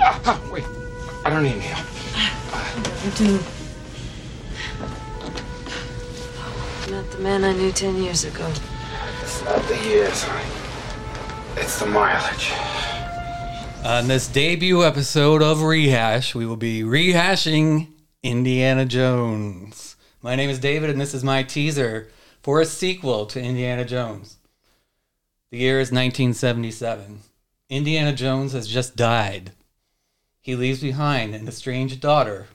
Ah, ah, wait. I don't need any help. You do. Not the man I knew ten years ago. It's not the years, honey. It's the mileage. On this debut episode of Rehash, we will be rehashing Indiana Jones. My name is David, and this is my teaser for a sequel to Indiana Jones. The year is 1977. Indiana Jones has just died. He leaves behind an estranged daughter,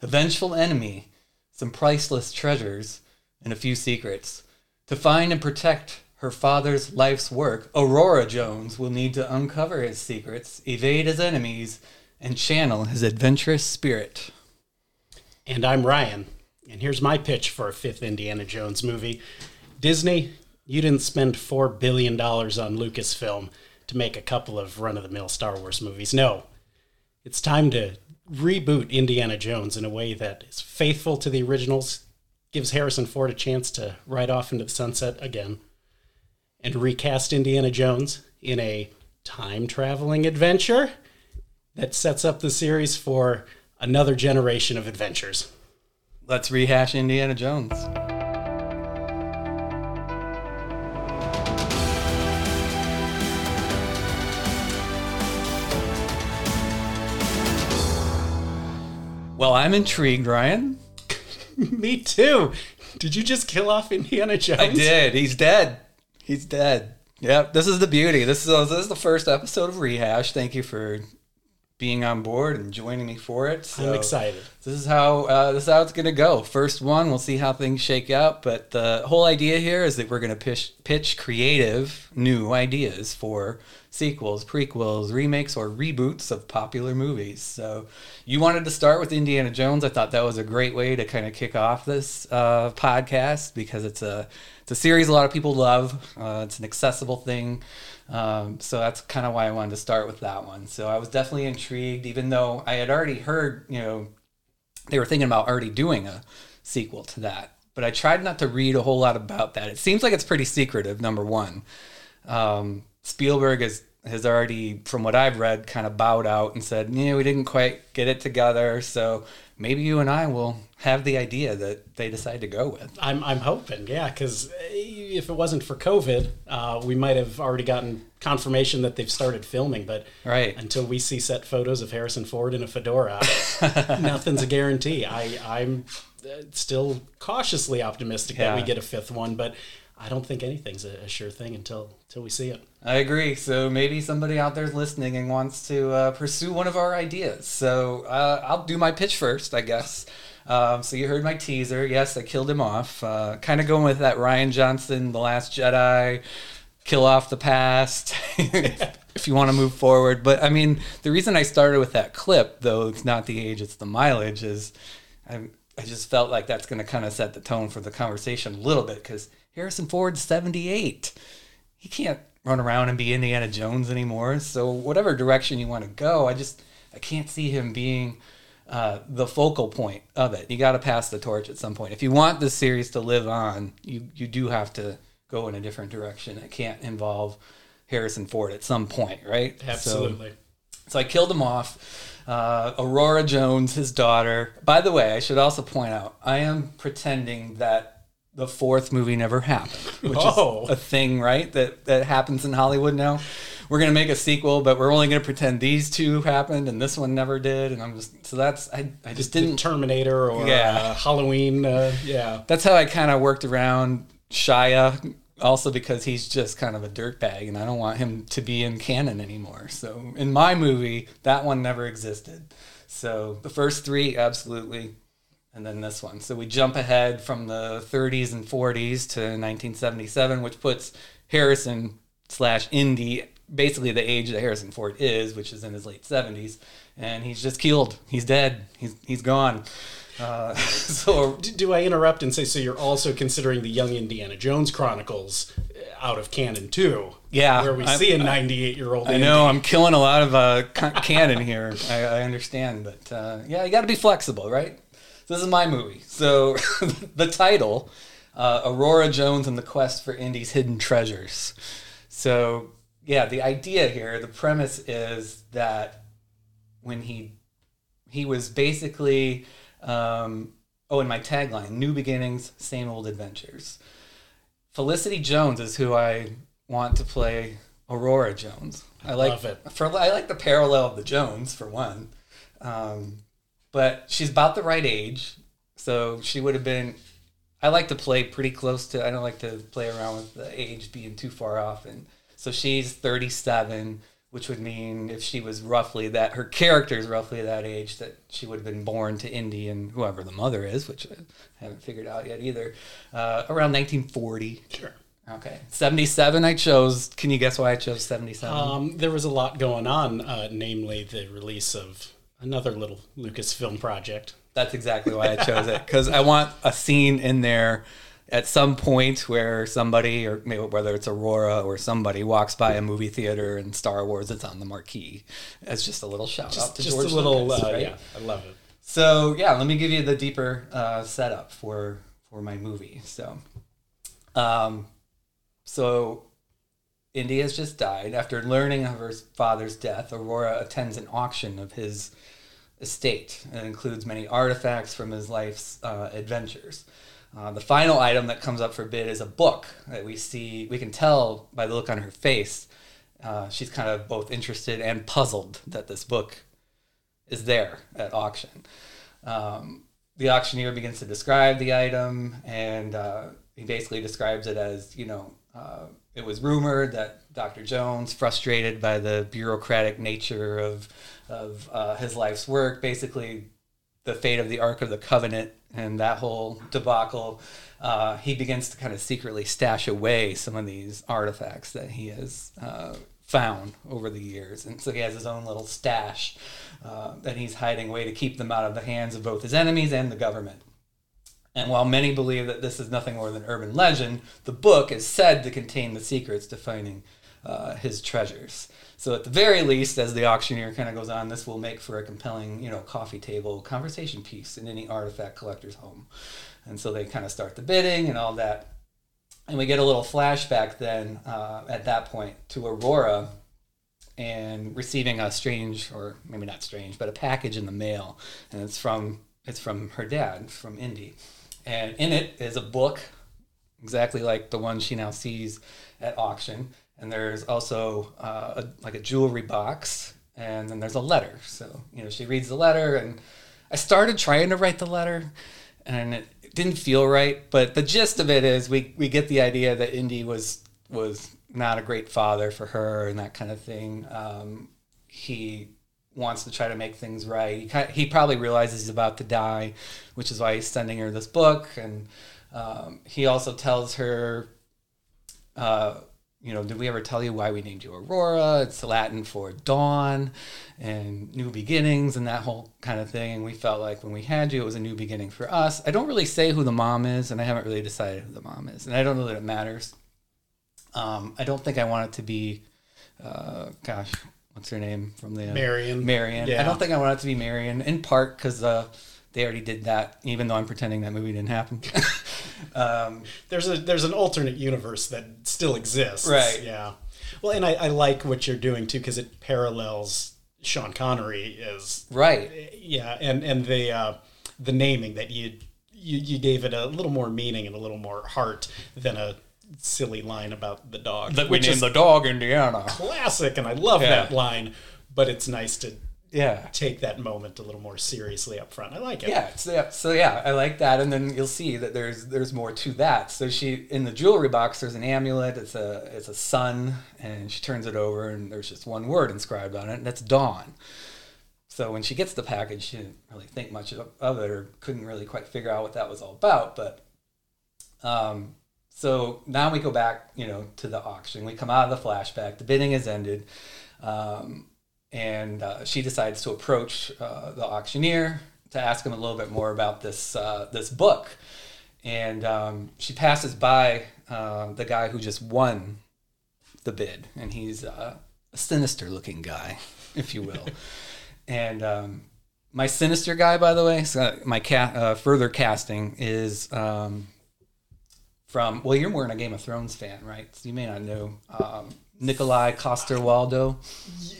a vengeful enemy, some priceless treasures, and a few secrets. To find and protect her father's life's work, Aurora Jones will need to uncover his secrets, evade his enemies, and channel his adventurous spirit. And I'm Ryan. And here's my pitch for a fifth Indiana Jones movie. Disney, you didn't spend $4 billion on Lucasfilm to make a couple of run of the mill Star Wars movies. No. It's time to reboot Indiana Jones in a way that is faithful to the originals, gives Harrison Ford a chance to ride off into the sunset again, and recast Indiana Jones in a time traveling adventure that sets up the series for another generation of adventures. Let's rehash Indiana Jones. I'm intrigued, Ryan. Me too. Did you just kill off Indiana Jones? I did. He's dead. He's dead. Yep. This is the beauty. This is this is the first episode of Rehash. Thank you for being on board and joining me for it. So I'm excited. This is how uh, this is how it's gonna go. First one, we'll see how things shake out. But the whole idea here is that we're gonna pitch pitch creative new ideas for sequels, prequels, remakes, or reboots of popular movies. So you wanted to start with Indiana Jones. I thought that was a great way to kind of kick off this uh, podcast because it's a it's a series a lot of people love. Uh, it's an accessible thing. Um, so that's kind of why I wanted to start with that one. So I was definitely intrigued, even though I had already heard, you know, they were thinking about already doing a sequel to that. But I tried not to read a whole lot about that. It seems like it's pretty secretive, number one. Um, Spielberg has, has already, from what I've read, kind of bowed out and said, yeah, we didn't quite get it together. So maybe you and I will have the idea that they decide to go with. I'm, I'm hoping, yeah, because if it wasn't for COVID, uh, we might have already gotten confirmation that they've started filming. But Right. until we see set photos of Harrison Ford in a fedora, nothing's a guarantee. I, I'm uh, still cautiously optimistic that we get a fifth one, but I don't think anything's a, a sure thing until until we see it. I agree. So maybe somebody out there's listening and wants to uh, pursue one of our ideas. So uh, I'll do my pitch first, I guess. Um, so you heard my teaser. Yes, I killed him off. Uh, kind of going with that Rian Johnson, The Last Jedi, kill off the past. if you want to move forward, but I mean, the reason I started with that clip, though it's not the age, it's the mileage, is I, I just felt like that's going to kind of set the tone for the conversation a little bit because Harrison Ford's 78 he can't run around and be Indiana Jones anymore. So whatever direction you want to go, I just I can't see him being uh, the focal point of it. You got to pass the torch at some point. If you want this series to live on, you you do have to go in a different direction. It can't involve Harrison Ford at some point, right? So- Absolutely. so I killed him off. Uh, Aurora Jones, his daughter. By the way, I should also point out, I am pretending that the fourth movie never happened, which Oh. is a thing, right? That that happens in Hollywood now. We're gonna make a sequel, but we're only gonna pretend these two happened and this one never did. And I'm just so that's I, I just The didn't. Terminator or Yeah. uh, Halloween. Uh, yeah. That's how I kind of worked around Shia. Also because he's just kind of a dirtbag, and I don't want him to be in canon anymore. So in my movie, that one never existed. So the first three, absolutely, and then this one. So we jump ahead from the 30s and 40s to 1977, which puts Harrison slash Indy basically the age that Harrison Ford is, which is in his late 70s, and he's just killed. He's dead. He's he's gone. Uh, so D- Do I interrupt and say so? You're also considering the Young Indiana Jones Chronicles uh, out of canon too? Yeah, where we I- see a 98 year old. I know I'm killing a lot of uh, canon here. I, I understand, but uh, yeah, you got to be flexible, right? This is my movie, so the title, uh, Aurora Jones and the Quest for Indy's Hidden Treasures. So yeah, the idea here, the premise is that when he he was basically um, oh, and my tagline: "New beginnings, same old adventures." Felicity Jones is who I want to play Aurora Jones. I like love it. for I like the parallel of the Jones for one, um, but she's about the right age, so she would have been. I like to play pretty close to. I don't like to play around with the age being too far off, and so she's thirty-seven, which would mean if she was roughly that, her character is roughly that age, that she would have been born to Indy and whoever the mother is, which I haven't figured out yet either, uh, around nineteen forty. Sure. Okay, seventy-seven. I chose. Can you guess why I chose seventy-seven? Um, there was a lot going on, uh, namely the release of another little Lucasfilm project. That's exactly why I chose it because I want a scene in there at some point where somebody, or maybe whether it's Aurora or somebody, walks by a movie theater and Star Wars. It's on the marquee. As just a little shout out to just George a little, Lucas, uh, right? yeah, I love it. So yeah, let me give you the deeper uh, setup for for my movie. So, um, so Indy has just died. After learning of her father's death, Aurora attends an auction of his estate. and includes many artifacts from his life's uh, adventures. Uh, the final item that comes up for bid is a book that we see. We can tell by the look on her face. Uh, she's kind of both interested and puzzled that this book is there at auction. Um, the auctioneer begins to describe the item, and uh, he basically describes it as you know, uh, it was rumored that Dr. Jones, frustrated by the bureaucratic nature of of uh, his life's work, basically the fate of the Ark of the Covenant and that whole debacle, uh, he begins to kind of secretly stash away some of these artifacts that he has uh, found over the years. And so he has his own little stash uh, that he's hiding away to keep them out of the hands of both his enemies and the government. And while many believe that this is nothing more than urban legend, the book is said to contain the secrets to finding uh, his treasures. So at the very least, as the auctioneer kind of goes on, this will make for a compelling, you know, coffee table conversation piece in any artifact collector's home. And so they kind of start the bidding and all that. And we get a little flashback then uh, at that point to Aurora and receiving a strange, or maybe not strange, but a package in the mail, and it's from it's from her dad, from Indy, and in it is a book, exactly like the one she now sees at auction. And there's also uh, a, like a jewelry box, and then there's a letter. So you know she reads the letter, and I started trying to write the letter, and it didn't feel right. But the gist of it is we we get the idea that Indy was was not a great father for her and that kind of thing. Um, he wants to try to make things right. He, ki- he probably realizes he's about to die, which is why he's sending her this book. And um, he also tells her, uh, you know, did we ever tell you why we named you Aurora? It's Latin for dawn and new beginnings and that whole kind of thing. And we felt like when we had you, it was a new beginning for us. I don't really say who the mom is, and I haven't really decided who the mom is. And I don't know that it matters. Um, I don't think I want it to be, uh, gosh, what's her name from the Marion. Marion. Yeah. I don't think I want it to be Marion. In part because uh, they already did that, even though I'm pretending that movie didn't happen. um, There's a there's an alternate universe that still exists. Right. Yeah. Well, and I, I like what you're doing too because it parallels Sean Connery as right. yeah, and and the uh, the naming that you you you gave it a little more meaning and a little more heart than a silly line about the dog, That we which named is the dog Indiana. classic, and I love Yeah. that line. But it's nice to Yeah. take that moment a little more seriously up front. I like it. Yeah, so yeah, so yeah, I like that, and then you'll see that there's there's more to that. So she in the jewelry box, there's an amulet. It's a it's a sun, and she turns it over, and there's just one word inscribed on it, and that's dawn. So when she gets the package, she didn't really think much of, it, or couldn't really quite figure out what that was all about. But um, so now we go back, you know, to the auction. We come out of the flashback. The bidding has ended. Um, and uh, she decides to approach uh, the auctioneer to ask him a little bit more about this uh, this book. And um, she passes by uh, the guy who just won the bid, and he's uh, a sinister looking guy, if you will. and um, my sinister guy, by the way, so my ca- uh, further casting is um, from well, you're more than a Game of Thrones fan, right? So you may not know. Nikolaj Coster-Waldau.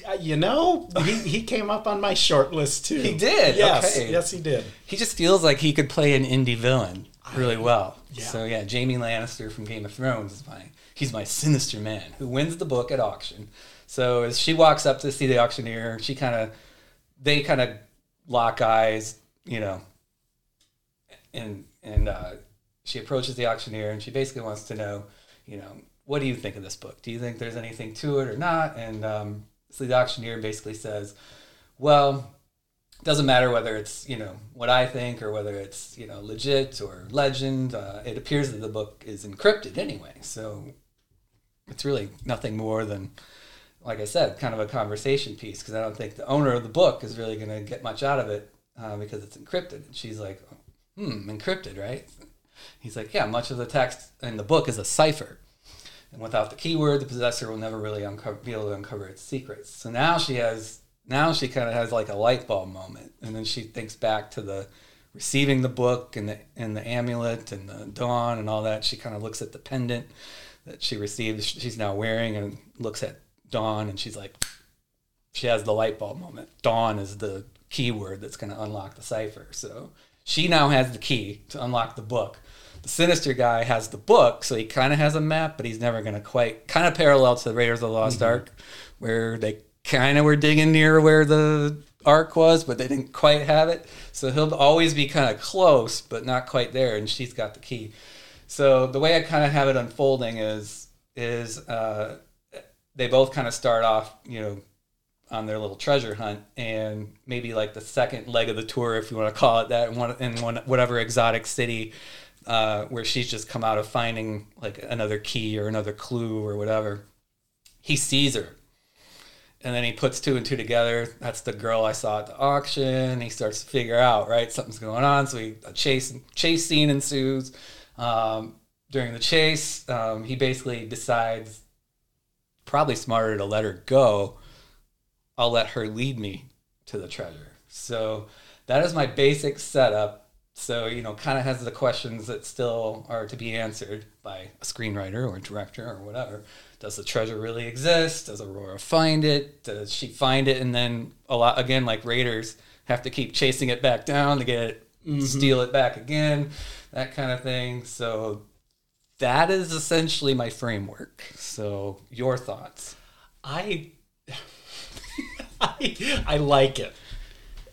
Uh, You know, he, he came up on my short list too. He did? Yes, Okay. yes, he did. He just feels like he could play an Indy villain really well. yeah. So yeah, Jamie Lannister from Game of Thrones is my he's my sinister man who wins the book at auction. So as she walks up to see the auctioneer, she kind of they kind of lock eyes, you know, and and uh, she approaches the auctioneer and she basically wants to know, you know, what do you think of this book? Do you think there's anything to it or not? And um, so the auctioneer basically says, well, it doesn't matter whether it's you know what I think or whether it's you know legit or legend. Uh, it appears that the book is encrypted anyway, so it's really nothing more than, like I said, kind of a conversation piece. Because I don't think the owner of the book is really going to get much out of it uh, because it's encrypted. And she's like, "Hmm, encrypted, right?" He's like, "Yeah, much of the text in the book is a cipher." And without the keyword, the possessor will never really be able to uncover its secrets. So now she has, now she kind of has like a light bulb moment, and then she thinks back to the receiving the book and the and the amulet and the dawn and all that. She kind of looks at the pendant that she received. She's now wearing and looks at dawn, and she's like, she has the light bulb moment. Dawn is the keyword that's going to unlock the cipher. So she now has the key to unlock the book. The sinister guy has the book, so he kind of has a map, but he's never going to quite kind of parallel to the Raiders of the Lost Ark, where they kind of were digging near where the ark was, but they didn't quite have it. So he'll always be kind of close, but not quite there. And she's got the key. So the way I kind of have it unfolding is is uh, they both kind of start off, you know, on their little treasure hunt, and maybe like the second leg of the tour, if you want to call it that, in one in one whatever exotic city. Uh, where she's just come out of finding like another key or another clue or whatever. He sees her, and then he puts two and two together. That's the girl I saw at the auction. He starts to figure out right something's going on. So he, a chase chase scene ensues. Um, during the chase, um, he basically decides probably smarter to let her go. I'll let her lead me to the treasure. So that is my basic setup. So you know, kind of has the questions that still are to be answered by a screenwriter or a director or whatever. Does the treasure really exist? Does Aurora find it? Does she find it and then a lot again like Raiders have to keep chasing it back down to get it, mm-hmm. steal it back again, that kind of thing. So that is essentially my framework. So your thoughts? I, I, I like it.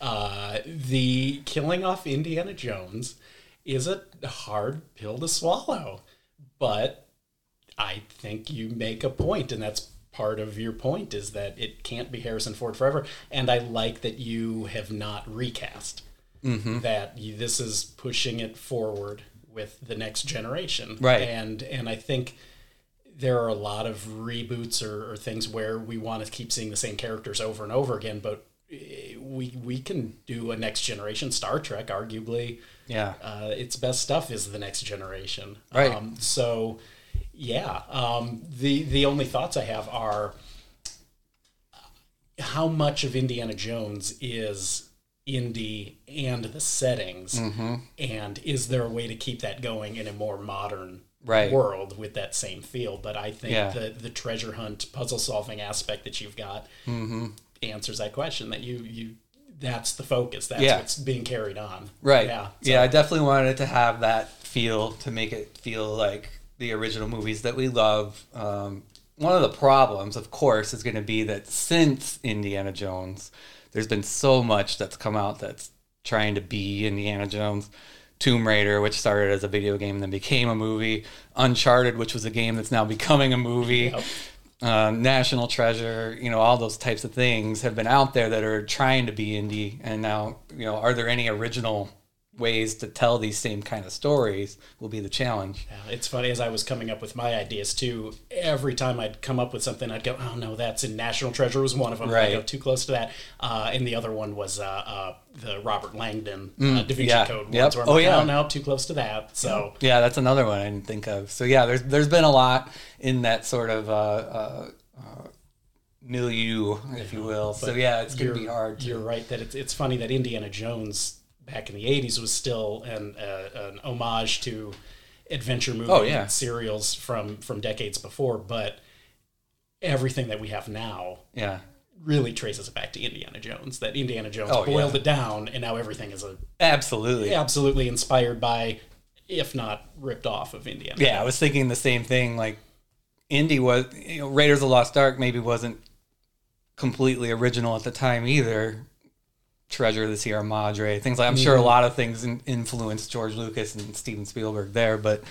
Uh, the killing off Indiana Jones is a hard pill to swallow, but I think you make a point, and that's part of your point is that it can't be Harrison Ford forever. And I like that you have not recast. That you, this is pushing it forward with the next generation, Right. And and I think there are a lot of reboots or, or things where we want to keep seeing the same characters over and over again, but we we can do a next generation Star Trek. Arguably, Yeah. uh, its best stuff is the next generation. Right. Um, so, yeah. Um, the the only thoughts I have are how much of Indiana Jones is Indy and the settings, Mm-hmm. and is there a way to keep that going in a more modern Right. world with that same feel? But I think Yeah. the the treasure hunt puzzle solving aspect that you've got Mm-hmm. Answers that question. That you you that's the focus. That's Yeah. what's being carried on. Right. Yeah. Yeah. I definitely wanted to have that feel to make it feel like the original movies that we love. Um, one of the problems, of course, is going to be that since Indiana Jones, there's been so much that's come out that's trying to be Indiana Jones. Tomb Raider, which started as a video game and then became a movie. Uncharted, which was a game that's now becoming a movie. Yep. Uh, National Treasure, you know, all those types of things have been out there that are trying to be Indy. And now, you know, are there any original ways to tell these same kind of stories? Will be the challenge. Yeah, it's funny as I was coming up with my ideas too. Every time I'd come up with something, I'd go, "Oh no, that's in National Treasure." Was one of them. Right. I go too close to that, uh, and the other one was uh, uh, the Robert Langdon uh, Da Vinci yeah. Code Yep. ones. Where I'm Oh, like, yeah. "Oh no, too close to that." So Yeah, that's another one I didn't think of. So yeah, there's there's been a lot in that sort of uh, uh, milieu, if you will. So yeah, it's gonna be hard. You're right that it's it's funny that Indiana Jones back in the '80s was still an uh, an homage to adventure movie Oh, yeah. serials from from decades before, but everything that we have now Yeah. really traces it back to Indiana Jones. That Indiana Jones Oh, boiled yeah. it down, and now everything is a Absolutely. absolutely inspired by, if not ripped off of Indiana. Yeah, I was thinking the same thing. Like, Indy was, you know, Raiders of the Lost Ark maybe wasn't completely original at the time either. Treasure of the Sierra Madre, things like I'm sure a Mm-hmm. lot of things in, influenced George Lucas and Steven Spielberg there, but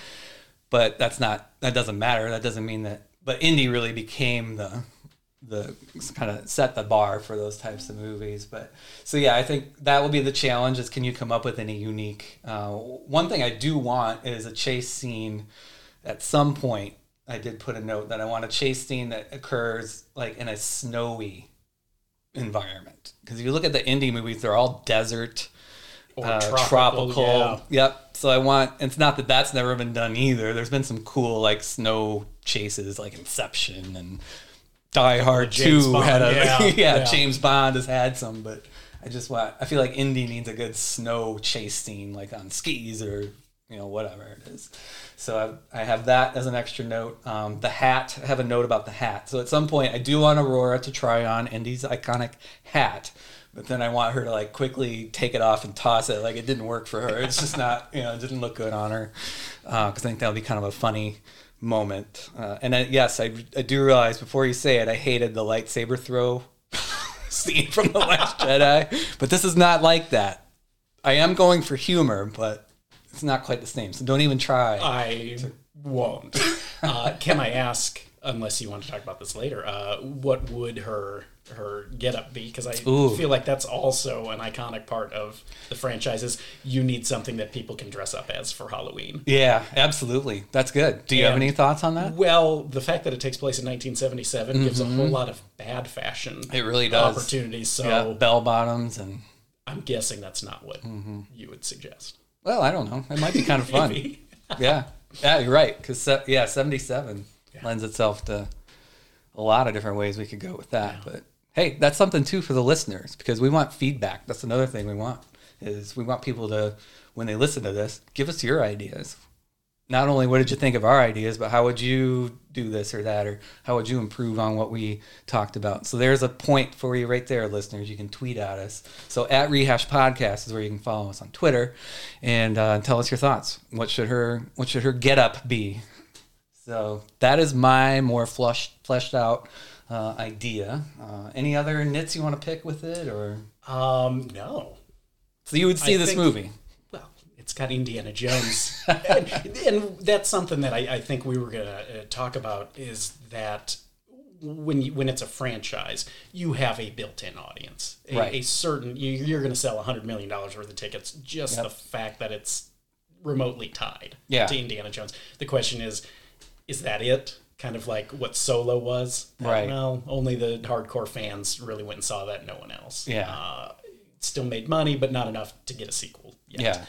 but that's not that doesn't matter. That doesn't mean that. But Indy really became the the kind of set the bar for those types of movies. But so yeah, I think that will be the challenge: is can you come up with any unique? Uh, one thing I do want is a chase scene. At some point, I did put a note that I want a chase scene that occurs like in a snowy environment because if you look at the Indy movies, they're all desert. Or uh, tropical, tropical. yeah. Yep. So I want. It's not that that's never been done either. There's been some cool like snow chases, like Inception and Die Hard Two Bond, had a yeah, yeah, yeah. James Bond has had some, but I just want. I feel like Indy needs a good snow chase scene, like on skis or you know whatever it is. So I, I have that as an extra note. Um, the hat. I have a note about the hat. So at some point, I do want Aurora to try on Indy's iconic hat. But then I want her to like quickly take it off and toss it. Like it didn't work for her. It's just not, you know, it didn't look good on her. Because I think that would be kind of a funny moment. Uh, and then, yes, I, I do realize before you say it, I hated the lightsaber throw scene from The Last Jedi. But this is not like that. I am going for humor, but it's not quite the same. So don't even try. I won't. Uh, can I ask, unless you want to talk about this later, uh, what would her her get up be? Because I Ooh. feel like that's also an iconic part of the franchises. You need something that people can dress up as for Halloween. yeah, absolutely. That's good. Do you have any thoughts on that? Well, the fact that it takes place in 1977 gives a whole lot of bad fashion. Mm-hmm. It really does. opportunities. So Yeah, bell bottoms and I'm guessing that's not what Mm-hmm. you would suggest. Well, I don't know. It might be kind of fun. Yeah, yeah, you're right. Because yeah, seventy seven lends itself to a lot of different ways we could go with that. But hey, that's something too for the listeners because we want feedback. That's another thing we want is we want people to when they listen to this, give us your ideas. Not only what did you think of our ideas, but how would you do this or that, or how would you improve on what we talked about? So there's a point for you right there, listeners. You can tweet at us. So at Rehash Podcast is where you can follow us on Twitter and uh, tell us your thoughts. What should her What should her get up be? So that is my more flush, fleshed out uh, idea. Uh, any other nits you want to pick with it, or Um, no. so you would see I this think- movie? It's got Indiana Jones, and, and that's something that I, I think we were gonna uh, talk about is that when you, when it's a franchise, you have a built-in audience, a, Right. a certain you, you're going to sell a hundred million dollars worth of tickets. Just Yep. the fact that it's remotely tied Yeah. to Indiana Jones. The question is, is that it? Kind of like what Solo was. Right. Well, only the hardcore fans really went and saw that. No one else. Yeah. Uh, still made money, but not enough to get a sequel. Yet Yeah,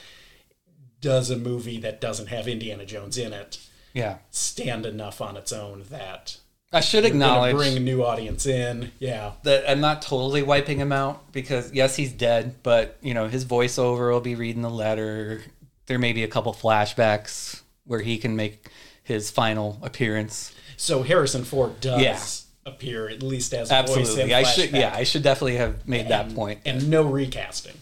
does a movie that doesn't have Indiana Jones in it yeah. stand enough on its own that I should acknowledge bring a new audience in? Yeah, that I'm not totally wiping him out because yes, he's dead, but you know his voiceover will be reading the letter. There may be a couple flashbacks where he can make his final appearance. so Harrison Ford does Yeah. appear at least as a voice in Absolutely, I should. Yeah, I should definitely have made that and- point. and no recasting.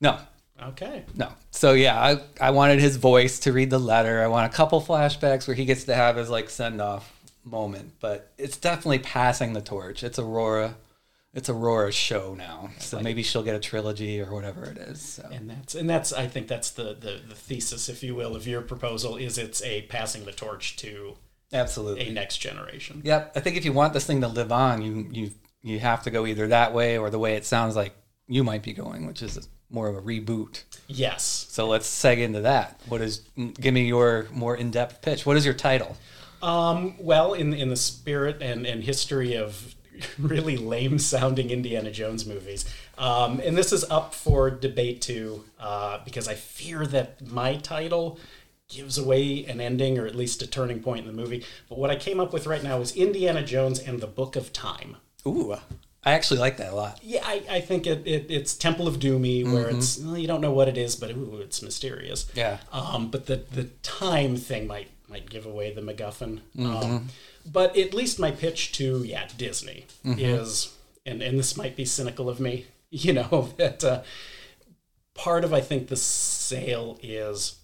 no, Okay, no. So yeah, I I wanted his voice to read the letter. I want a couple flashbacks where he gets to have his like send off moment, but it's definitely passing the torch. It's Aurora. It's Aurora's show now, so maybe she'll get a trilogy or whatever it is. So. and that's and that's I think that's the, the the thesis, if you will, of your proposal is it's a passing the torch to Absolutely. a next generation. Yep. I think if you want this thing to live on, you you you have to go either that way or the way it sounds like you might be going, which is more of a reboot. Yes, So let's seg into that. What is? Give me your more in depth pitch. What is your title? Um, well, in in the spirit and, and history of really lame sounding Indiana Jones movies, um, and this is up for debate too, uh, because I fear that my title gives away an ending or at least a turning point in the movie. But what I came up with right now is Indiana Jones and the Book of Time. Ooh, I actually like that a lot. Yeah, I, I think it, it it's Temple of Doomy, where it's well, you don't know what it is, but ooh, it's mysterious. Yeah. Um, but the the time thing might might give away the MacGuffin. Um, but at least my pitch to yeah Disney Mm-hmm. is, and and this might be cynical of me, you know that uh, part of I think the sale is,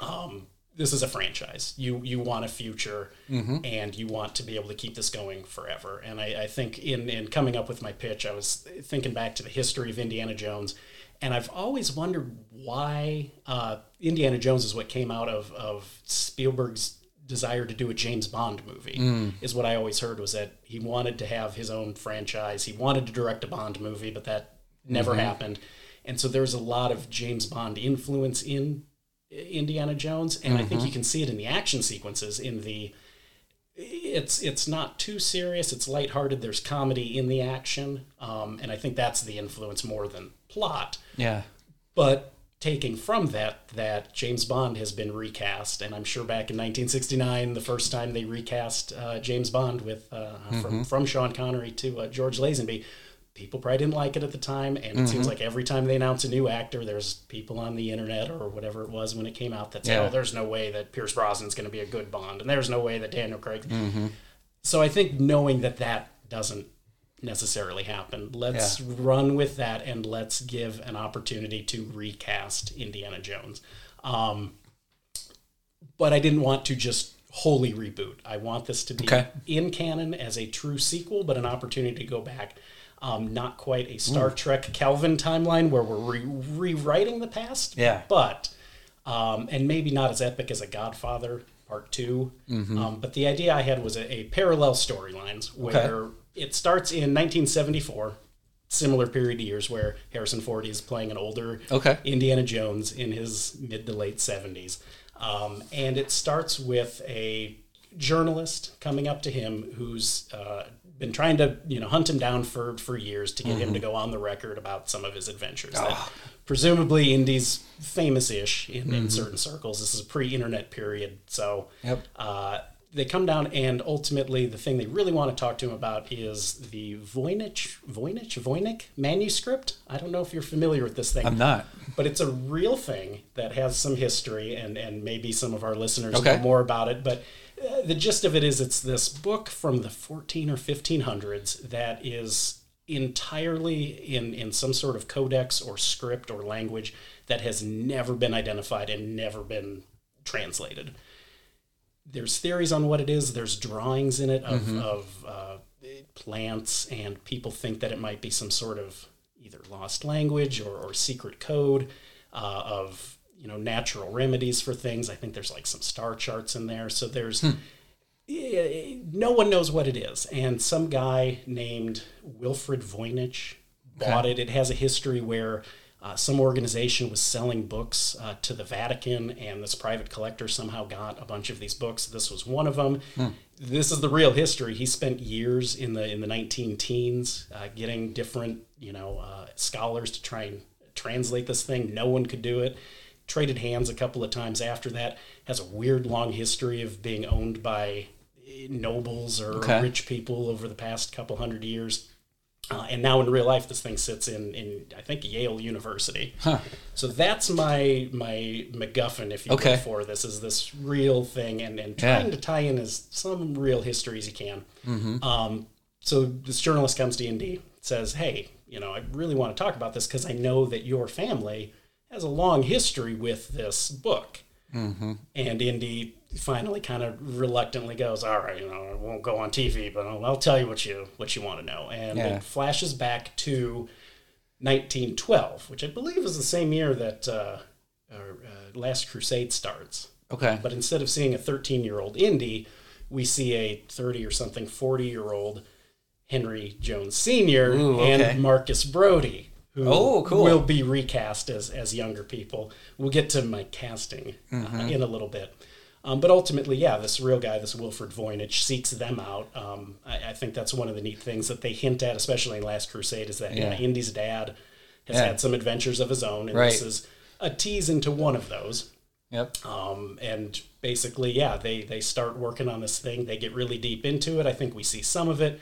um, this is a franchise. You you want a future, Mm-hmm. and you want to be able to keep this going forever. And I, I think in in coming up with my pitch, I was thinking back to the history of Indiana Jones. And I've always wondered why uh, Indiana Jones is what came out of, of Spielberg's desire to do a James Bond movie is what I always heard was that he wanted to have his own franchise. He wanted to direct a Bond movie, but that never happened. And so there's a lot of James Bond influence in Indiana Jones, and I think you can see it in the action sequences. In the it's it's not too serious. It's lighthearted. There's comedy in the action, um, and I think that's the influence more than plot. Yeah. But taking from that, that James Bond has been recast, and I'm sure back in 1969, the first time they recast uh, James Bond with uh, from from Sean Connery to uh, George Lazenby, people probably didn't like it at the time, and it seems like every time they announce a new actor, there's people on the internet or whatever it was when it came out that say, Yeah. "Oh, there's no way that Pierce Brosnan's going to be a good Bond, and there's no way that Daniel Craig." So I think knowing that that doesn't necessarily happen, let's run with that and let's give an opportunity to recast Indiana Jones. Um, but I didn't want to just wholly reboot. I want this to be Okay. in canon as a true sequel, but an opportunity to go back. Um, not quite a Star Trek Kelvin timeline where we're re- rewriting the past, Yeah. but um, and maybe not as epic as a Godfather Part 2 Um, but the idea I had was a, a parallel storylines where it starts in 1974, similar period of years where Harrison Ford is playing an older Okay. Indiana Jones in his mid to late 70s, um, and it starts with a journalist coming up to him who's uh, been trying to you know hunt him down for for years to get him to go on the record about some of his adventures. That presumably Indy's famous-ish in, in certain circles. This is a pre-internet period, so Yep. uh, they come down and ultimately the thing they really want to talk to him about is the Voynich Voynich Voynich manuscript. I don't know if you're familiar with this thing I'm not. but it's a real thing that has some history and and maybe some of our listeners Okay. know more about it but the gist of it is it's this book from the 14 or 1500s that is entirely in in some sort of codex or script or language that has never been identified and never been translated there's theories on what it is. There's drawings in it of, of uh, plants, and people think that it might be some sort of either lost language or, or secret code uh, of you know natural remedies for things. I think there's like some star charts in there. So there's eh, no one knows what it is, and some guy named Wilfred Voynich bought it. It has a history where uh, some organization was selling books uh, to the Vatican, and this private collector somehow got a bunch of these books. This was one of them. This is the real history. He spent years in the in the 19 teens uh, getting different you know uh, scholars to try and translate this thing. No one could do it. Traded hands a couple of times after that. Has a weird long history of being owned by nobles or Okay. rich people over the past couple hundred years. Uh, and now in real life, this thing sits in, in I think Yale University. So that's my my MacGuffin, if you Okay. will, for this is this real thing, and and Yeah. trying to tie in as some real history as you can. Um, so this journalist comes to Indy, says, "Hey, you know, I really want to talk about this because I know that your family has a long history with this book." And Indy finally kind of reluctantly goes, "All right, you know, I won't go on TV, but I'll, I'll tell you what you what you want to know." And Yeah. it flashes back to 1912, which I believe is the same year that uh, uh, uh, Last Crusade starts. Okay. But instead of seeing a 13 year old Indy, we see a 30 or something 40 year old Henry Jones Sr. Ooh, okay. and Marcus Brody, who Oh, cool. will be recast as, as younger people. We'll get to my casting uh, Mm-hmm. in a little bit. Um, but ultimately, yeah, this real guy, this Wilfred Voynich, seeks them out. Um, I, I think that's one of the neat things that they hint at, especially in Last Crusade, is that Yeah. yeah. Indy's dad has Yeah. had some adventures of his own, and Right. this is a tease into one of those. Yep. Um, and basically, yeah, they they start working on this thing. They get really deep into it. I think we see some of it.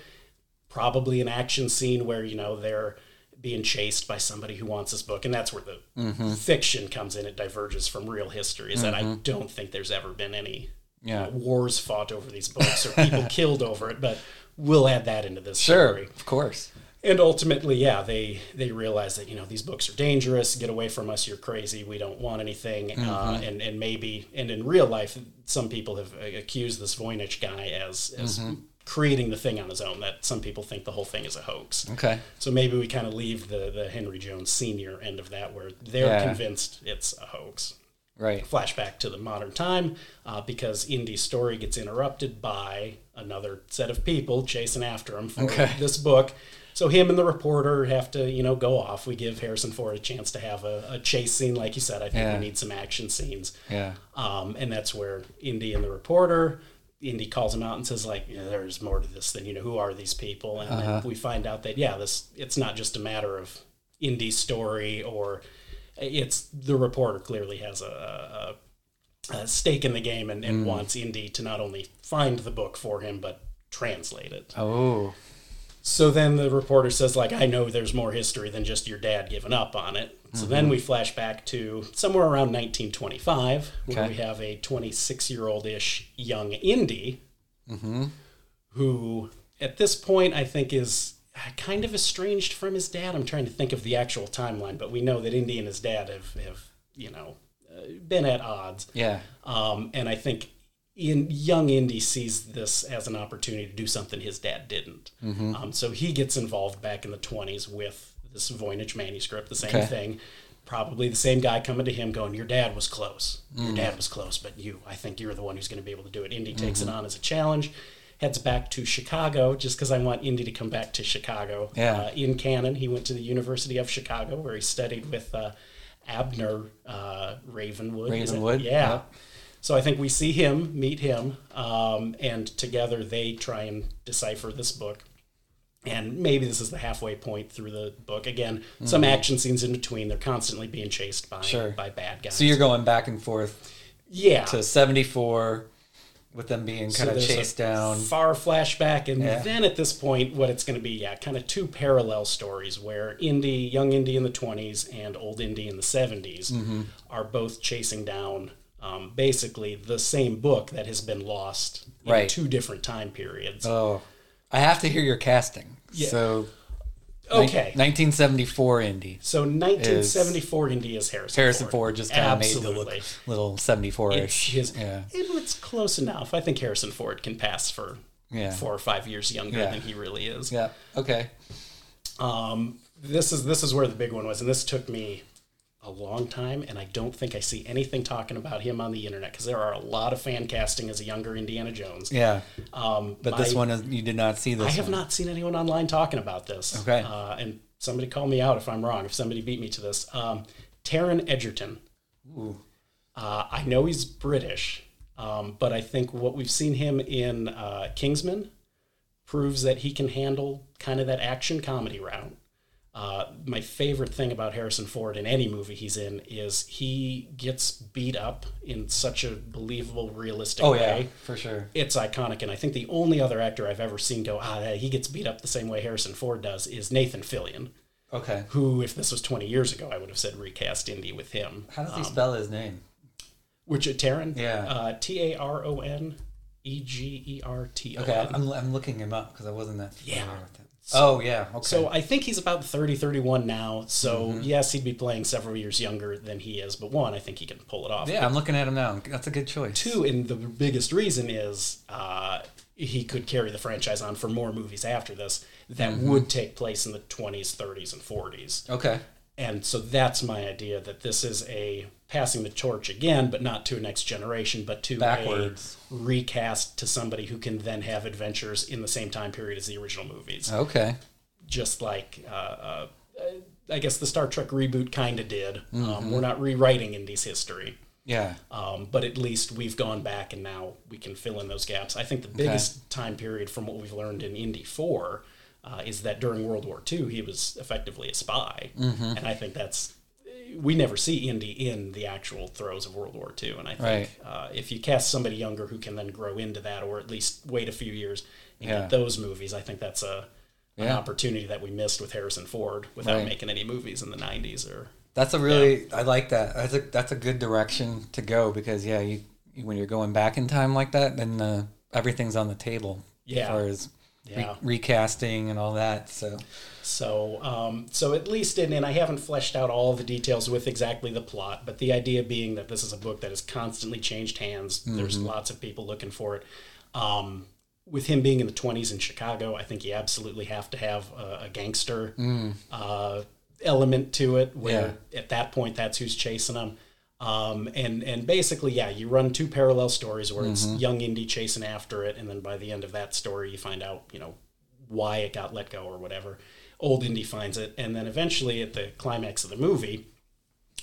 Probably an action scene where you know they're being chased by somebody who wants this book, and that's where the fiction comes in. It diverges from real history. Is that I don't think there's ever been any Yeah. wars fought over these books or people killed over it, but we'll add that into this Sure, story. of course. And ultimately, yeah, they they realize that you know these books are dangerous. Get away from us! You're crazy. We don't want anything. Mm-hmm. Uh, and and maybe and in real life, some people have uh, accused this Voynich guy as as Mm-hmm. Creating the thing on his own. That some people think the whole thing is a hoax. Okay. So maybe we kind of leave the the Henry Jones Senior end of that, where they're Yeah. convinced it's a hoax Right. flashback to the modern time uh, because Indy's story gets interrupted by another set of people chasing after him for Okay. this book. So him and the reporter have to, you know, go off. We give Harrison Ford a chance to have a, a chase scene, like you said. I think Yeah. we need some action scenes. Yeah. Um, and that's where Indy and the reporter, Indy calls him out and says, like, "Yeah, there's more to this than you know. Who are these people? And Uh-huh. we find out that yeah, this it's not just a matter of Indy's story or it's the reporter clearly has a, a, a stake in the game and, Mm. and wants Indy to not only find the book for him but translate it. Oh. So then the reporter says, like, I know there's more history than just your dad giving up on it. So Mm-hmm. then we flash back to somewhere around 1925, where Okay. we have a 26 year old ish young Indy Mm-hmm. who, at this point, I think is kind of estranged from his dad. I'm trying to think of the actual timeline, but we know that Indy and his dad have, have you know, uh, been at odds. Yeah. Um, and I think in young Indy sees this as an opportunity to do something his dad didn't. Um, so he gets involved back in the 20s with this Voynich manuscript, the same Okay. thing. Probably the same guy coming to him going, Your dad was close. Your dad was close, but you, I think you're the one who's going to be able to do it. Indy takes it on as a challenge, heads back to Chicago just because I want Indy to come back to Chicago. Yeah. Uh, in canon, he went to the University of Chicago where he studied with uh, Abner uh, Ravenwood. Ravenwood, Yeah. yep. So I think we see him, meet him, um, and together they try and decipher this book. And maybe this is the halfway point through the book. Again, some action scenes in between. They're constantly being chased by Mm-hmm. Sure. by bad guys. So you're going back and forth yeah. to 74 with them being So kind of there's a chased down. Far flashback, and Yeah. then at this point, what it's going to be, yeah, kind of two parallel stories where Indy, young Indy in the 20s, and old Indy in the 70s Mm-hmm. are both chasing down um, basically the same book that has been lost in Right. two different time periods. Oh. I have to hear your casting. Yeah. So okay. 1974 Indy. so 1974 Indy is Harrison Harrison Ford. Ford just kind of made the look little 74 It's ish. his, Yeah. it, it's close enough. I think Harrison Ford can pass for Yeah. four or five years younger Yeah. than he really is. Yeah. Okay. Um, this is this is where the big one was, and this took me a long time, and I don't think I see anything talking about him on the internet because there are a lot of fan casting as a younger Indiana Jones. Yeah. Um, But this one is you did not see this I have one. not seen anyone online talking about this. Okay. uh, and somebody call me out if I'm wrong. If somebody beat me to this, um, Taron Egerton. Ooh. Uh, I know he's British, um, but I think what we've seen him in uh, Kingsman proves that he can handle kind of that action comedy route. Uh, my favorite thing about Harrison Ford in any movie he's in is he gets beat up in such a believable, realistic Oh way. yeah, for sure. It's iconic, and I think the only other actor I've ever seen go, ah, he gets beat up the same way Harrison Ford does, is Nathan Fillion. Okay. Who, if this was 20 years ago, I would have said recast Indy with him. How does he spell his name? Which uh, Taron? Yeah. Uh, T A R O N E G E R T O Okay. I'm, I'm looking him up because I wasn't that familiar Yeah. with him. Oh yeah. Okay. So I think he's about 30, 31 now. So Mm-hmm. yes, he'd be playing several years younger than he is. But one, I think he can pull it off. yeah, I'm looking at him now. That's a good choice. Two, and the biggest reason is uh, he could carry the franchise on for more movies after this that Mm-hmm. would take place in the 20s, 30s, and 40s. Okay. And so that's my idea that this is a passing the torch again, but not to a next generation, but to Backwards. a recast to somebody who can then have adventures in the same time period as the original movies. Okay. Just like, uh, uh, I guess the Star Trek reboot kind of did. Um, we're not rewriting Indy's history. Yeah. Um, but at least we've gone back and now we can fill in those gaps. I think the biggest time period from what we've learned in Indy 4 uh, is that during World War II, he was effectively a spy. Mm-hmm. And I think that's, we never see Indy in the actual throes of World War II. And I think Right. uh, if you cast somebody younger who can then grow into that or at least wait a few years and Yeah. get those movies, I think that's a, an Yeah. opportunity that we missed with Harrison Ford without Right. making any movies in the 90s or That's a really I like that. That's a that's a good direction to go because yeah, you when you're going back in time like that, then uh, everything's on the table Yeah. as far as re- Yeah. recasting and all that. So So, um, so at least, in, and I haven't fleshed out all the details with exactly the plot, but the idea being that this is a book that has constantly changed hands. There's lots of people looking for it. Um, with him being in the 20s in Chicago, I think you absolutely have to have a, a gangster uh, element to it, where at that point, that's who's chasing him. Um, and and basically, yeah, you run two parallel stories where it's mm-hmm. young Indy chasing after it, and then by the end of that story, you find out, you know, why it got let go or whatever. Old Indy finds it, and then eventually at the climax of the movie,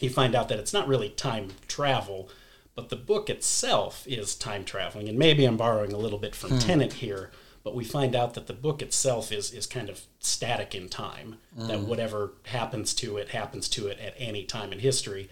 you find out that it's not really time travel, but the book itself is time traveling. And maybe I'm borrowing a little bit from hmm. Tenet here, but we find out that the book itself is is kind of static in time. That hmm. whatever happens to it happens to it at any time in history.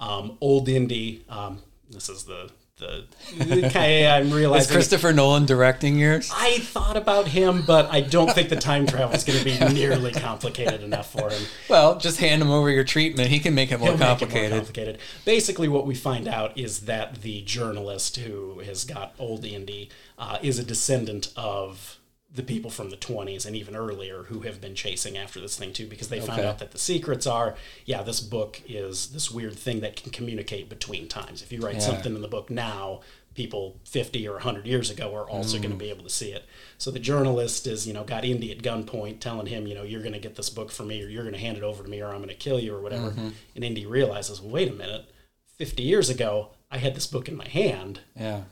Um, Old Indy, um, this is the the, kind I'm realizing is Christopher Nolan directing yours? I thought about him, but I don't think the time travel is going to be nearly complicated enough for him. Well, just hand him over your treatment. He can make it more make it more complicated. complicated. Basically, what we find out is that the journalist who has got old Indy uh, is a descendant of the people from the 20s and even earlier who have been chasing after this thing too because they found out that the secrets are yeah this book is this weird thing that can communicate between times if you write Yeah. something in the book now people 50 or 100 years ago are also Mm. going to be able to see it so the journalist is you know got indy at gunpoint telling him you know you're going to get this book for me or you're going to hand it over to me or i'm going to kill you or whatever Mm-hmm. and indy realizes well, wait a minute 50 years ago i had this book in my hand Yeah.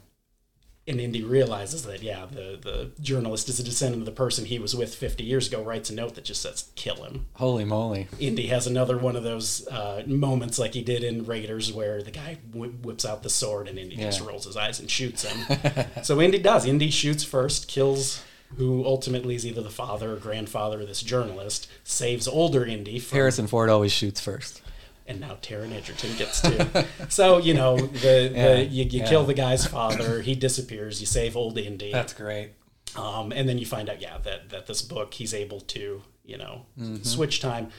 And Indy realizes that yeah, the the journalist is a descendant of the person he was with 50 years ago. Writes a note that just says "kill him." Holy moly. Indy has another one of those uh, moments like he did in Raiders, where the guy wh- whips out the sword and Indy just rolls his eyes and shoots him. so Indy does. Indy shoots first, kills who ultimately is either the father or grandfather of this journalist, saves older Indy from Harrison Ford always shoots first. And now Taron Egerton gets to. so you know the, Yeah, the you, you yeah. kill the guy's father, he disappears. You save old Indy, That's great. um, and then you find out yeah that that this book he's able to you know Mm-hmm. switch time.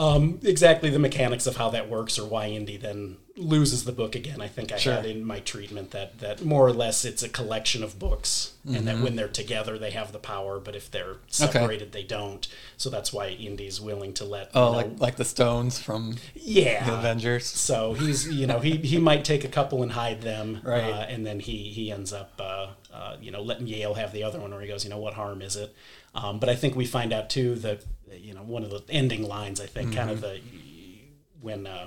Um, exactly the mechanics of how that works or why Indy then loses the book again. I think I Sure. had in my treatment that that more or less it's a collection of books, and Mm-hmm. that when they're together they have the power, but if they're separated they don't. So that's why Indy's willing to let Oh, you know, like like the Stones from yeah the Avengers. so he's, you know, he, he might take a couple and hide them, Right. uh, and then he he ends up, uh, uh, you know, letting Yale have the other one, where he goes, you know, what harm is it? Um, but I think we find out too that, you know, one of the ending lines, I think, kind of the when uh,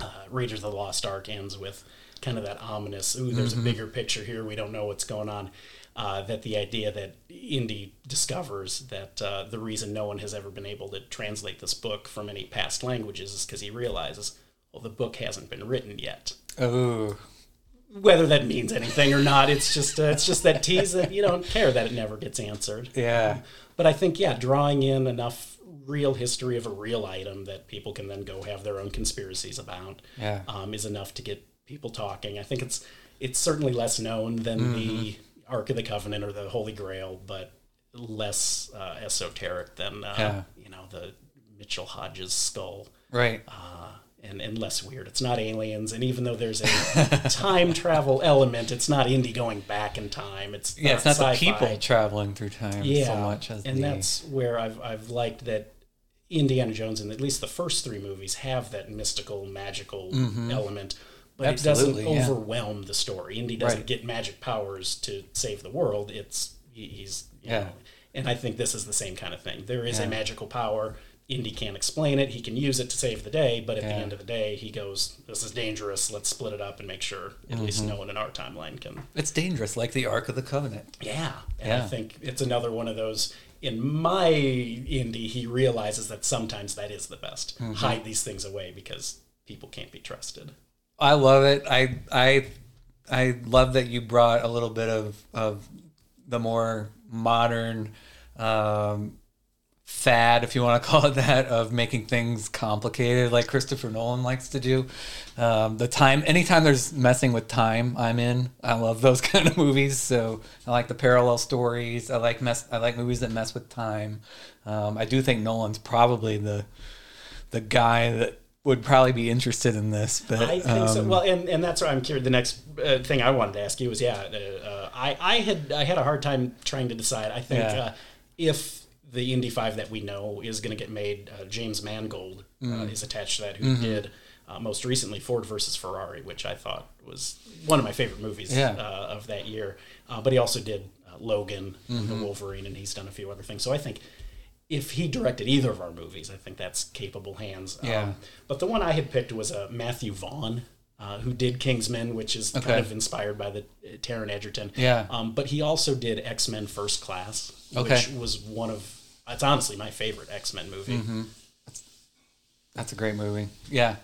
uh, Raiders of the Lost Ark ends with kind of that ominous, ooh, there's a bigger picture here, we don't know what's going on. Uh, that the idea that Indy discovers that uh, the reason no one has ever been able to translate this book from any past languages is because he realizes, well, the book hasn't been written yet. Oh, Whether that means anything or not, it's just uh, it's just that tease that you don't care that it never gets answered. yeah. But I think, yeah, drawing in enough real history of a real item that people can then go have their own conspiracies about Yeah. um, is enough to get people talking. I think it's it's certainly less known than the Mm-hmm. Ark of the Covenant or the Holy Grail, but less uh, esoteric than uh, Yeah. you know the Mitchell Hedges skull Right. And, and less weird. It's not aliens, and even though there's a time travel element, it's not Indy going back in time. It's yeah, it's not the sci-fi. people traveling through time yeah, so much as and the that's where I've I've liked that Indiana Jones and at least the first three movies have that mystical, magical element. But it Mm-hmm. Doesn't yeah. overwhelm the story. Indy doesn't Right. get magic powers to save the world. It's he, he's you Yeah. know, and I think this is the same kind of thing. There is Yeah. a magical power. Indy can't explain it. He can use it to save the day, but at the end of the day, he goes, "This is dangerous. Let's split it up and make sure at least Mm-hmm. no one in our timeline can it's dangerous, like the Ark of the Covenant. yeah. And I think it's another one of those. In my Indy, he realizes that sometimes that is the best. Mm-hmm. Hide these things away because people can't be trusted. I love it. I I I love that you brought a little bit of of the more modern um, fad, if you want to call it that, of making things complicated, like Christopher Nolan likes to do. Um, the time, anytime there's messing with time, I'm in. I love those kind of movies. So I like the parallel stories. I like mess. I like movies that mess with time. Um, I do think Nolan's probably the the guy that would probably be interested in this, but I think so. um, Well, and, and that's why I'm curious. The next uh, thing I wanted to ask you was, yeah, uh, uh, I I had I had a hard time trying to decide. I think Yeah. uh, if the Indy Five that we know is going to get made, uh, James Mangold uh, is attached to that, who did uh, most recently Ford versus Ferrari, which I thought was one of my favorite movies Yeah. uh, of that year. Uh, but he also did uh, Logan, the Wolverine, and he's done a few other things. So I think if he directed either of our movies, I think that's capable hands. Yeah. Um, but the one I had picked was uh, Matthew Vaughn, uh, who did Kingsman, which is Okay. kind of inspired by the uh, Taron Egerton. Yeah. Um, but he also did X Men First Class, Okay. which was one of it's honestly my favorite X Men movie. Mm-hmm. That's a great movie. Yeah.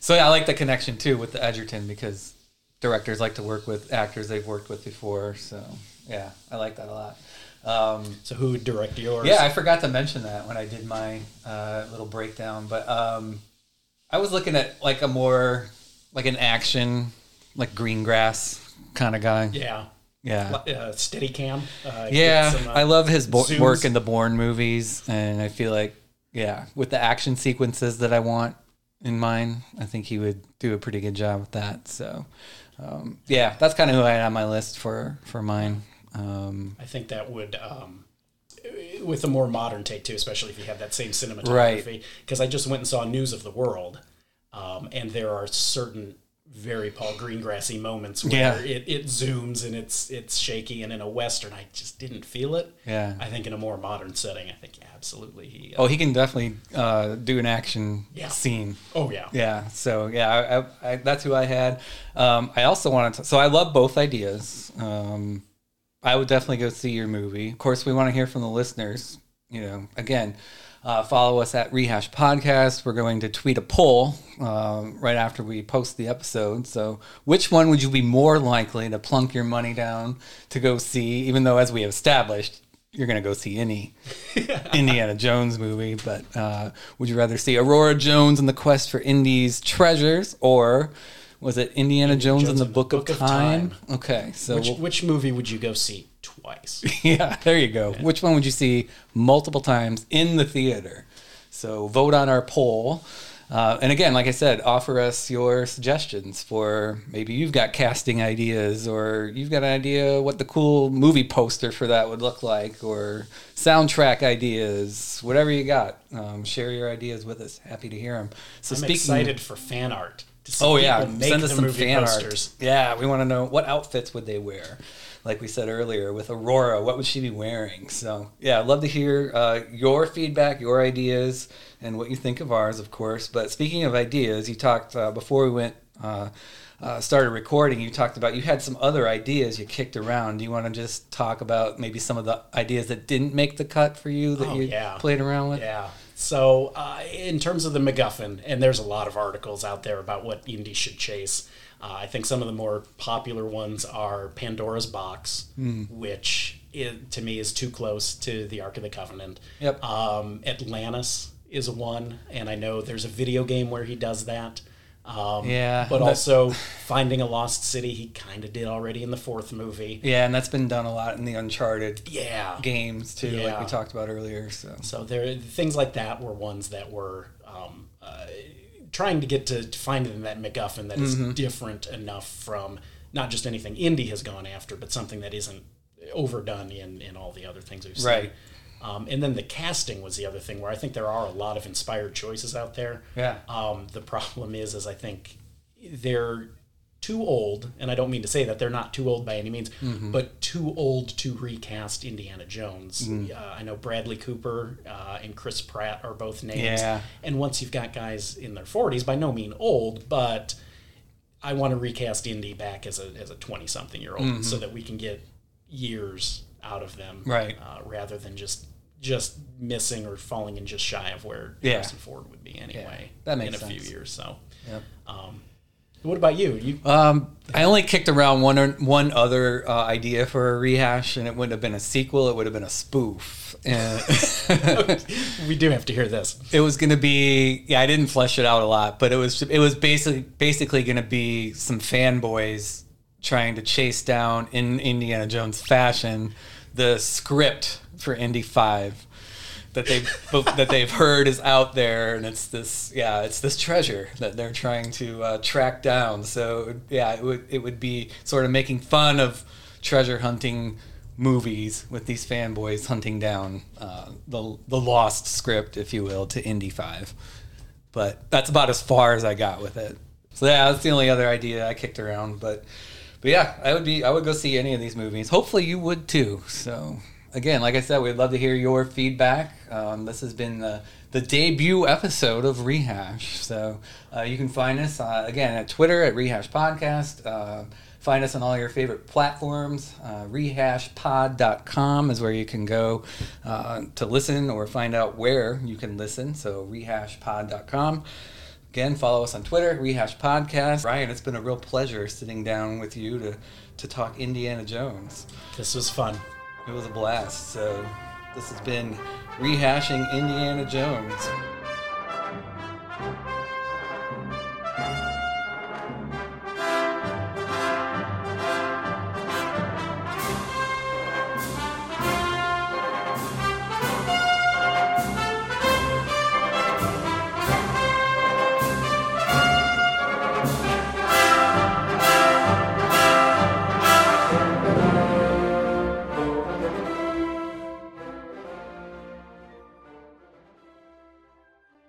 So yeah, I like the connection too with the Egerton because directors like to work with actors they've worked with before. So yeah, I like that a lot. Um, So who would direct yours? yeah, I forgot to mention that when I did my uh, little breakdown, but um, I was looking at like a more like an action, like Greengrass kind of guy. yeah. Yeah. Uh, Steadicam. Uh, Yeah, some, uh, I love his bo- work in the Bourne movies, and I feel like, yeah, with the action sequences that I want in mine, I think he would do a pretty good job with that. So, um, yeah, that's kind of who I had on my list for for mine. Um, I think that would, um, with a more modern take too, especially if you have that same cinematography. Right. Because I just went and saw News of the World, um, and there are certain very Paul Greengrassy moments where Yeah. it, it zooms and it's it's shaky, and in a western, I just didn't feel it. Yeah. I think in a more modern setting, I think absolutely. He, uh, oh, he can definitely uh, do an action Yeah. scene. oh yeah, Yeah, so yeah, I, I, I, that's who I had. Um, I also wanted to, so I love both ideas. Um, I would definitely go see your movie. Of course, we want to hear from the listeners. You know, again, uh, follow us at Rehash Podcast. We're going to tweet a poll um, right after we post the episode. So, which one would you be more likely to plunk your money down to go see? Even though, as we have established, you're going to go see any Indiana Jones movie, but uh, would you rather see Aurora Jones and the Quest for Indy's Treasures, or was it Indiana Jones, and the Book, of, Time? Okay, so Which we'll- which movie would you go see twice? yeah, there you go. Which one would you see multiple times in the theater? So vote on our poll. Uh, and again, like I said, offer us your suggestions for maybe you've got casting ideas or you've got an idea what the cool movie poster for that would look like or soundtrack ideas, whatever you got. Um, share your ideas with us. Happy to hear them. So I'm excited for fan art. To see Oh yeah, send us some fan posters. art. Yeah, we want to know what outfits would they wear. Like we said earlier, with Aurora, what would she be wearing? So yeah, I'd love to hear uh, your feedback, your ideas, and what you think of ours, of course. But speaking of ideas, you talked uh, before we went. Uh, uh, started recording, you talked about you had some other ideas you kicked around. Do you want to just talk about maybe some of the ideas that didn't make the cut for you that Oh, you yeah. played around with? Yeah. So, uh, in terms of the MacGuffin, and there's a lot of articles out there about what Indy should chase. Uh, I think some of the more popular ones are Pandora's Box, Hmm. which i to me is too close to the Ark of the Covenant. Yep. Um, Atlantis is one, and I know there's a video game where he does that. Um, Yeah, But also, Finding a Lost City, he kind of did already in the fourth movie. Yeah, and that's been done a lot in the Uncharted Yeah. games too, like we talked about earlier. So So there, things like that were ones that were um, uh, trying to get to, to finding that MacGuffin that is Mm-hmm. different enough from not just anything Indy has gone after, but something that isn't overdone in, in all the other things we've seen. Right. Um, and then the casting was the other thing where I think there are a lot of inspired choices out there. Yeah. Um, the problem is, is I think they're too old, and I don't mean to say that they're not too old by any means, Mm-hmm. but too old to recast Indiana Jones. Mm. Uh, I know Bradley Cooper uh, and Chris Pratt are both names. Yeah. And once you've got guys in their 40s, by no mean old, but I want to recast Indy back as a as a 20 something year old so that we can get years out of them, Mm-hmm. Right. Uh, rather than just just missing or falling in just shy of where Yeah. Harrison Ford would be anyway. that makes in a few years. So, Yep. um, what about you? You Um, I only kicked around one or, one other uh, idea for a rehash, and it wouldn't have been a sequel. It would have been a spoof. And we do have to hear this. it was going to be yeah. I didn't flesh it out a lot, but it was it was basically basically going to be some fanboys trying to chase down in Indiana Jones fashion the script for Indy Five. That they've that they've heard is out there, and it's this yeah, it's this treasure that they're trying to uh, track down. So yeah, it would it would be sort of making fun of treasure hunting movies with these fanboys hunting down uh, the the lost script, if you will, to Indy Five. But that's about as far as I got with it. So yeah, that's the only other idea I kicked around. But but yeah, I would be I would go see any of these movies. Hopefully you would too. So again, like I said, we'd love to hear your feedback. Um, this has been the, the debut episode of Rehash. So uh, you can find us uh, again at Twitter at Rehash Podcast. Uh, find us on all your favorite platforms. Uh, rehashpod.com is where you can go uh, to listen or find out where you can listen. So rehashpod.com. Again, follow us on Twitter, Rehash Podcast. Ryan, it's been a real pleasure sitting down with you to, to talk Indiana Jones. This was fun. It was a blast. So, this has been Rehashing Indiana Jones.